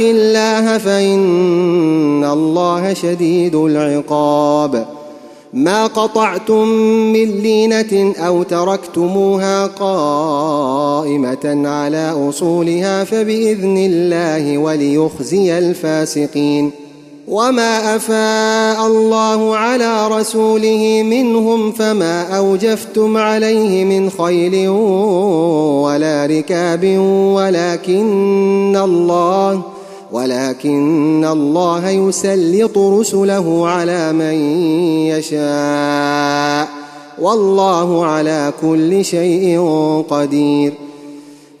الله فإن الله شديد العقاب. ما قطعتم من لينة أو تركتموها قائمة على أصولها فبإذن الله وليخزي الفاسقين. وما أفاء الله على رسوله منهم فما أوجفتم عليه من خيل ولا ركاب ولكن الله ولكن الله يسلط رسله على من يشاء. والله على كل شيء قدير.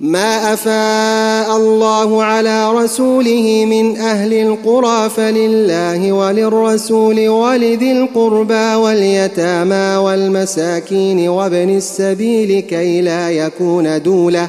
ما أفاء الله على رسوله من أهل القرى فلله وللرسول ولذي القربى واليتامى والمساكين وابن السبيل كي لا يكون دولة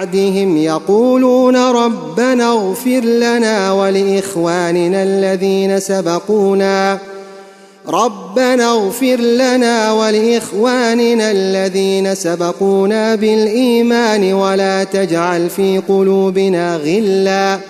بعدهم يقولون ربنا اغفر لنا ولإخواننا الذين سبقونا. ربنا اغفر لنا ولإخواننا الذين سبقونا بالإيمان ولا تجعل في قلوبنا غلاً.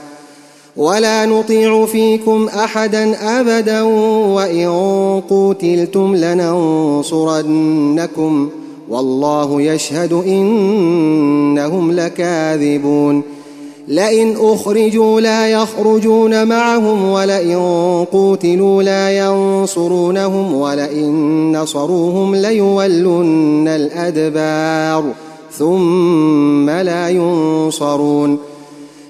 ولا نطيع فيكم أحدا أبدا وإن قوتلتم لننصرنكم والله يشهد إنهم لكاذبون لئن أخرجوا لا يخرجون معهم ولئن قوتلوا لا ينصرونهم ولئن نصروهم ليولن الأدبار ثم لا ينصرون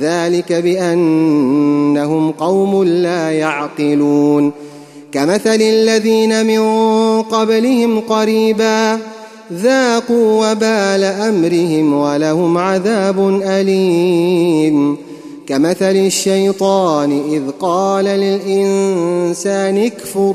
ذلك بأنهم قوم لا يعقلون. كمثل الذين من قبلهم قريبا ذاقوا وبال أمرهم ولهم عذاب أليم. كمثل الشيطان إذ قال للإنسان اكفر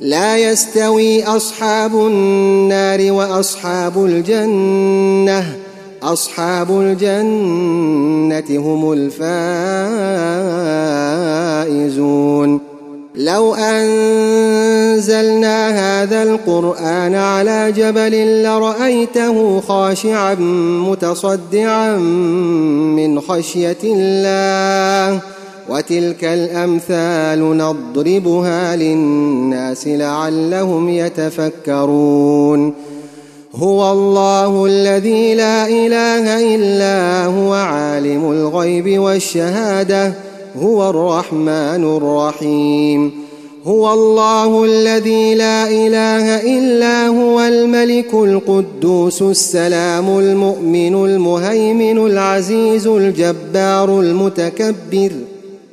لا يستوي أصحاب النار وأصحاب الجنة. أصحاب الجنة هم الفائزون. لو أنزلنا هذا القرآن على جبل لرأيته خاشعا متصدعا من خشية الله. وتلك الأمثال نضربها للناس لعلهم يتفكرون. هو الله الذي لا إله إلا هو عالم الغيب والشهادة هو الرحمن الرحيم. هو الله الذي لا إله إلا هو الملك القدوس السلام المؤمن المهيمن العزيز الجبار المتكبر.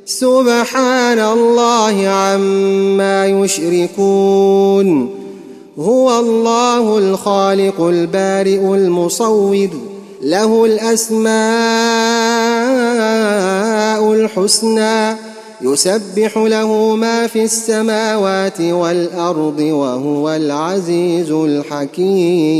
سبحان الله عما يشركون. هو الله الخالق البارئ المصور له الأسماء الحسنى يسبح له ما في السماوات والأرض وهو العزيز الحكيم.